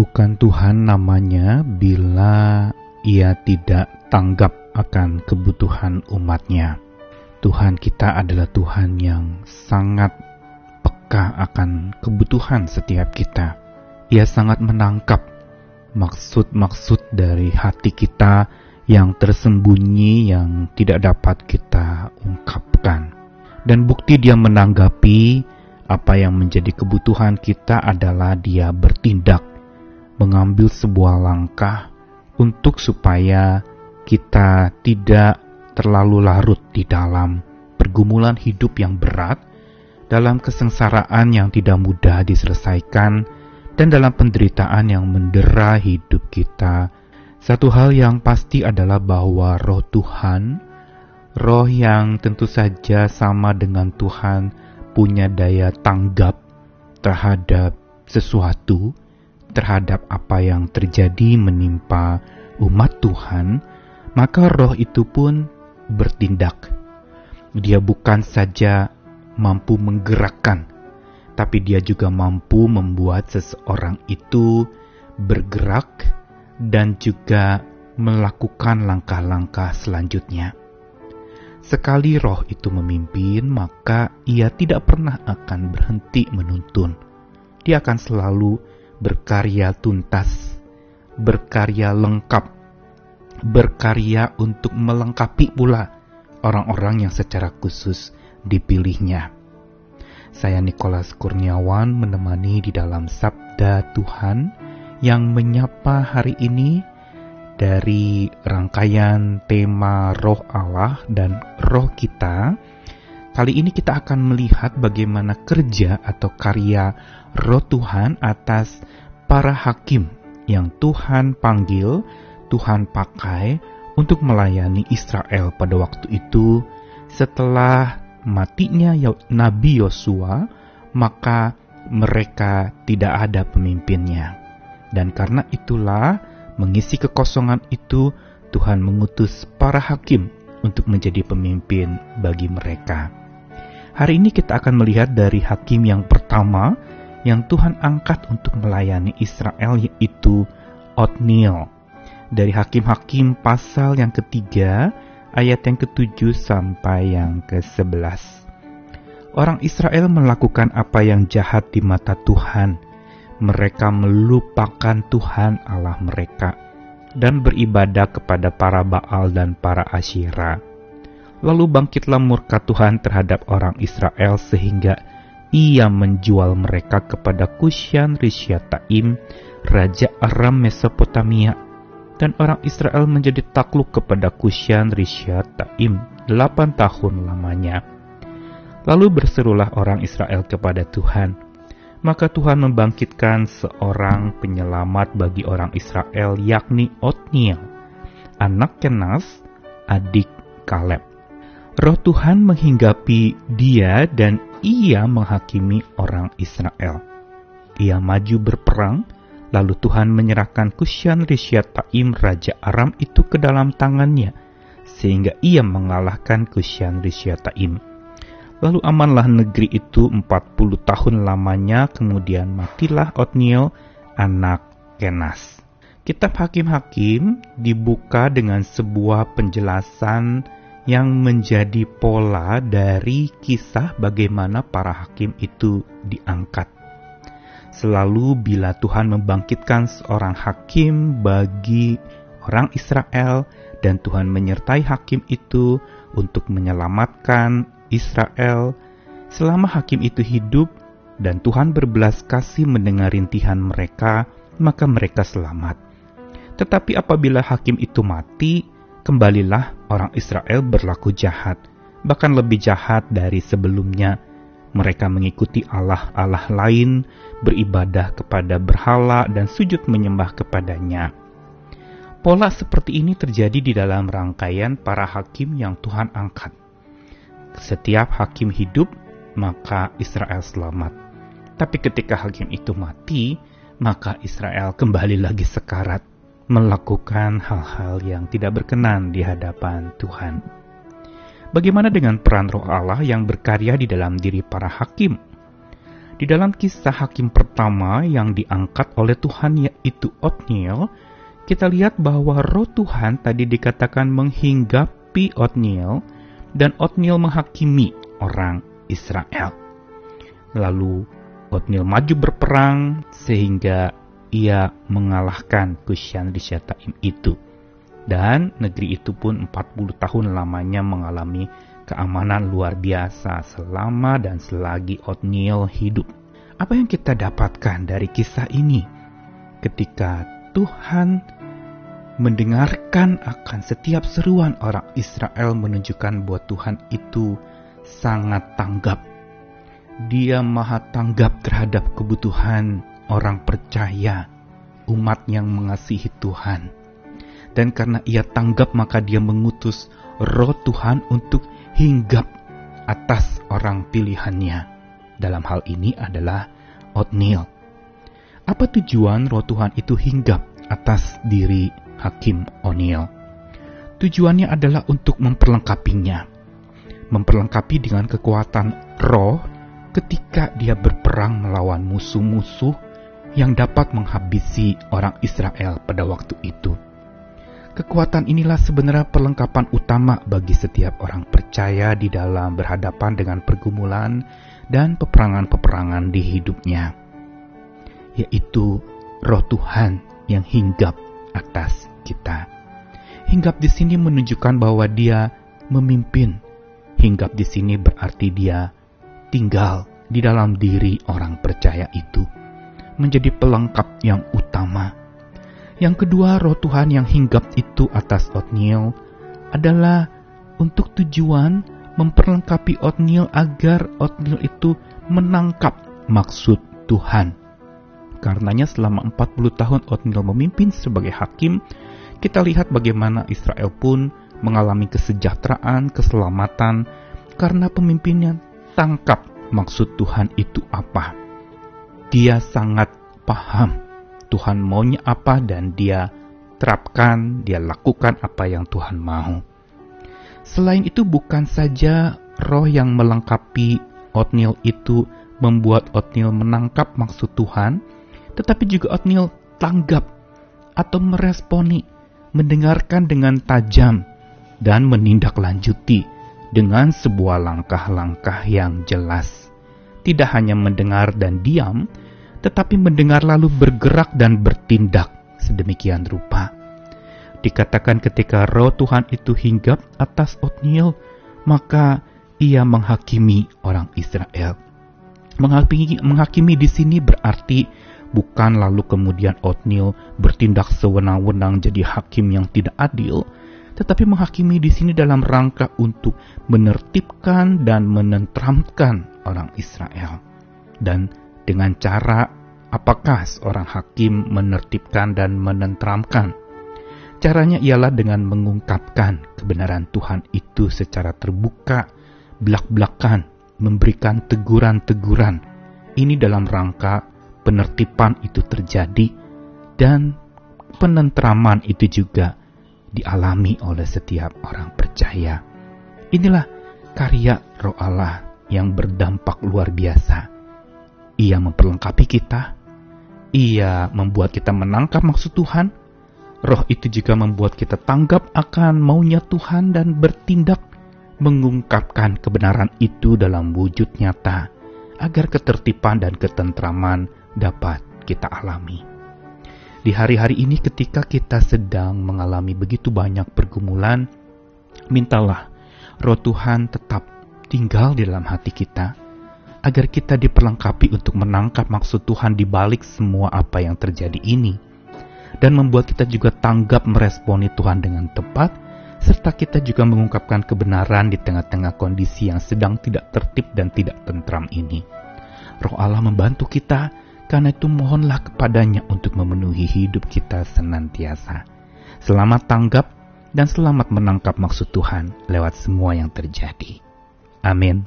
bukan Tuhan namanya bila ia tidak tanggap akan kebutuhan umatnya. Tuhan kita adalah Tuhan yang sangat peka akan kebutuhan setiap kita. Ia sangat menangkap maksud-maksud dari hati kita yang tersembunyi yang tidak dapat kita ungkapkan. Dan bukti dia menanggapi apa yang menjadi kebutuhan kita adalah dia bertindak mengambil sebuah langkah untuk supaya kita tidak terlalu larut di dalam pergumulan hidup yang berat, dalam kesengsaraan yang tidak mudah diselesaikan, dan dalam penderitaan yang mendera hidup kita. Satu hal yang pasti adalah bahwa Roh Tuhan, Roh yang tentu saja sama dengan Tuhan, punya daya tanggap terhadap sesuatu terhadap apa yang terjadi menimpa umat Tuhan, maka roh itu pun bertindak. Dia bukan saja mampu menggerakkan, tapi dia juga mampu membuat seseorang itu bergerak dan juga melakukan langkah-langkah selanjutnya. Sekali roh itu memimpin, maka ia tidak pernah akan berhenti menuntun. Dia akan selalu berkarya tuntas, berkarya lengkap, berkarya untuk melengkapi pula orang-orang yang secara khusus dipilihnya. Saya Nikolas Kurniawan menemani di dalam Sabda Tuhan yang menyapa hari ini dari rangkaian tema Roh Allah dan Roh kita. Kali ini kita akan melihat bagaimana kerja atau karya roh Tuhan atas para hakim yang Tuhan panggil, Tuhan pakai untuk melayani Israel pada waktu itu setelah matinya Nabi Yosua, maka mereka tidak ada pemimpinnya. Dan karena itulah mengisi kekosongan itu Tuhan mengutus para hakim untuk menjadi pemimpin bagi mereka. Hari ini kita akan melihat dari hakim yang pertama yang Tuhan angkat untuk melayani Israel yaitu Otniel. Dari Hakim-Hakim pasal yang ketiga, ayat yang ketujuh sampai yang ke-11. Orang Israel melakukan apa yang jahat di mata Tuhan. Mereka melupakan Tuhan Allah mereka dan beribadah kepada para Baal dan para Asyira. Lalu bangkitlah murka Tuhan terhadap orang Israel sehingga ia menjual mereka kepada Kusyan Rishyataim, Raja Aram Mesopotamia, dan orang Israel menjadi takluk kepada Kusyan Rishyataim delapan tahun lamanya. Lalu berserulah orang Israel kepada Tuhan, maka Tuhan membangkitkan seorang penyelamat bagi orang Israel yakni Otniel, anak Kenas, adik Kaleb. Roh Tuhan menghinggapi dia dan ia menghakimi orang Israel. Ia maju berperang, lalu Tuhan menyerahkan Kusyan Rishyataim Raja Aram itu ke dalam tangannya, sehingga ia mengalahkan Kusyan Rishyataim. Lalu amanlah negeri itu 40 tahun lamanya, kemudian matilah Otniel, anak Kenas. Kitab Hakim-Hakim dibuka dengan sebuah penjelasan yang menjadi pola dari kisah bagaimana para hakim itu diangkat. Selalu bila Tuhan membangkitkan seorang hakim bagi orang Israel dan Tuhan menyertai hakim itu untuk menyelamatkan Israel, selama hakim itu hidup dan Tuhan berbelas kasih mendengar rintihan mereka, maka mereka selamat. Tetapi apabila hakim itu mati, kembalilah orang Israel berlaku jahat, bahkan lebih jahat dari sebelumnya. Mereka mengikuti Allah-Allah lain, beribadah kepada berhala, dan sujud menyembah kepadanya. Pola seperti ini terjadi di dalam rangkaian para hakim yang Tuhan angkat. Setiap hakim hidup, maka Israel selamat. Tapi ketika hakim itu mati, maka Israel kembali lagi sekarat melakukan hal-hal yang tidak berkenan di hadapan Tuhan. Bagaimana dengan peran roh Allah yang berkarya di dalam diri para hakim? Di dalam kisah hakim pertama yang diangkat oleh Tuhan yaitu Otniel, kita lihat bahwa roh Tuhan tadi dikatakan menghinggapi Otniel dan Otniel menghakimi orang Israel. Lalu Otniel maju berperang sehingga ia mengalahkan Kusyan Rishyataim itu. Dan negeri itu pun 40 tahun lamanya mengalami keamanan luar biasa selama dan selagi Otniel hidup. Apa yang kita dapatkan dari kisah ini? Ketika Tuhan mendengarkan akan setiap seruan orang Israel menunjukkan bahwa Tuhan itu sangat tanggap. Dia maha tanggap terhadap kebutuhan orang percaya, umat yang mengasihi Tuhan. Dan karena ia tanggap maka dia mengutus roh Tuhan untuk hinggap atas orang pilihannya. Dalam hal ini adalah Otniel. Apa tujuan roh Tuhan itu hinggap atas diri Hakim O'Neill? Tujuannya adalah untuk memperlengkapinya. Memperlengkapi dengan kekuatan roh ketika dia berperang melawan musuh-musuh yang dapat menghabisi orang Israel pada waktu itu. Kekuatan inilah sebenarnya perlengkapan utama bagi setiap orang percaya di dalam berhadapan dengan pergumulan dan peperangan-peperangan di hidupnya, yaitu Roh Tuhan yang hinggap atas kita. Hinggap di sini menunjukkan bahwa Dia memimpin. Hinggap di sini berarti Dia tinggal di dalam diri orang percaya itu menjadi pelengkap yang utama. Yang kedua, roh Tuhan yang hinggap itu atas Otniel adalah untuk tujuan memperlengkapi Otniel agar Otniel itu menangkap maksud Tuhan. Karenanya selama 40 tahun Otniel memimpin sebagai hakim, kita lihat bagaimana Israel pun mengalami kesejahteraan, keselamatan, karena pemimpinnya tangkap maksud Tuhan itu apa dia sangat paham Tuhan maunya apa dan dia terapkan, dia lakukan apa yang Tuhan mau. Selain itu bukan saja roh yang melengkapi Otniel itu membuat Otniel menangkap maksud Tuhan, tetapi juga Otniel tanggap atau meresponi, mendengarkan dengan tajam dan menindaklanjuti dengan sebuah langkah-langkah yang jelas tidak hanya mendengar dan diam, tetapi mendengar lalu bergerak dan bertindak sedemikian rupa. Dikatakan ketika roh Tuhan itu hinggap atas Otniel, maka ia menghakimi orang Israel. Menghakimi, menghakimi di sini berarti bukan lalu kemudian Otniel bertindak sewenang-wenang jadi hakim yang tidak adil, tetapi menghakimi di sini dalam rangka untuk menertibkan dan menentramkan orang Israel. Dan dengan cara apakah seorang hakim menertibkan dan menentramkan? Caranya ialah dengan mengungkapkan kebenaran Tuhan itu secara terbuka, belak-belakan, memberikan teguran-teguran. Ini dalam rangka penertiban itu terjadi dan penentraman itu juga dialami oleh setiap orang percaya. Inilah karya Roh Allah yang berdampak luar biasa. Ia memperlengkapi kita, ia membuat kita menangkap maksud Tuhan. Roh itu juga membuat kita tanggap akan maunya Tuhan dan bertindak mengungkapkan kebenaran itu dalam wujud nyata agar ketertiban dan ketentraman dapat kita alami. Di hari-hari ini ketika kita sedang mengalami begitu banyak pergumulan, mintalah roh Tuhan tetap tinggal di dalam hati kita, agar kita diperlengkapi untuk menangkap maksud Tuhan di balik semua apa yang terjadi ini, dan membuat kita juga tanggap meresponi Tuhan dengan tepat, serta kita juga mengungkapkan kebenaran di tengah-tengah kondisi yang sedang tidak tertib dan tidak tentram ini. Roh Allah membantu kita, karena itu mohonlah kepadanya untuk memenuhi hidup kita senantiasa. Selamat tanggap dan selamat menangkap maksud Tuhan lewat semua yang terjadi. Amin.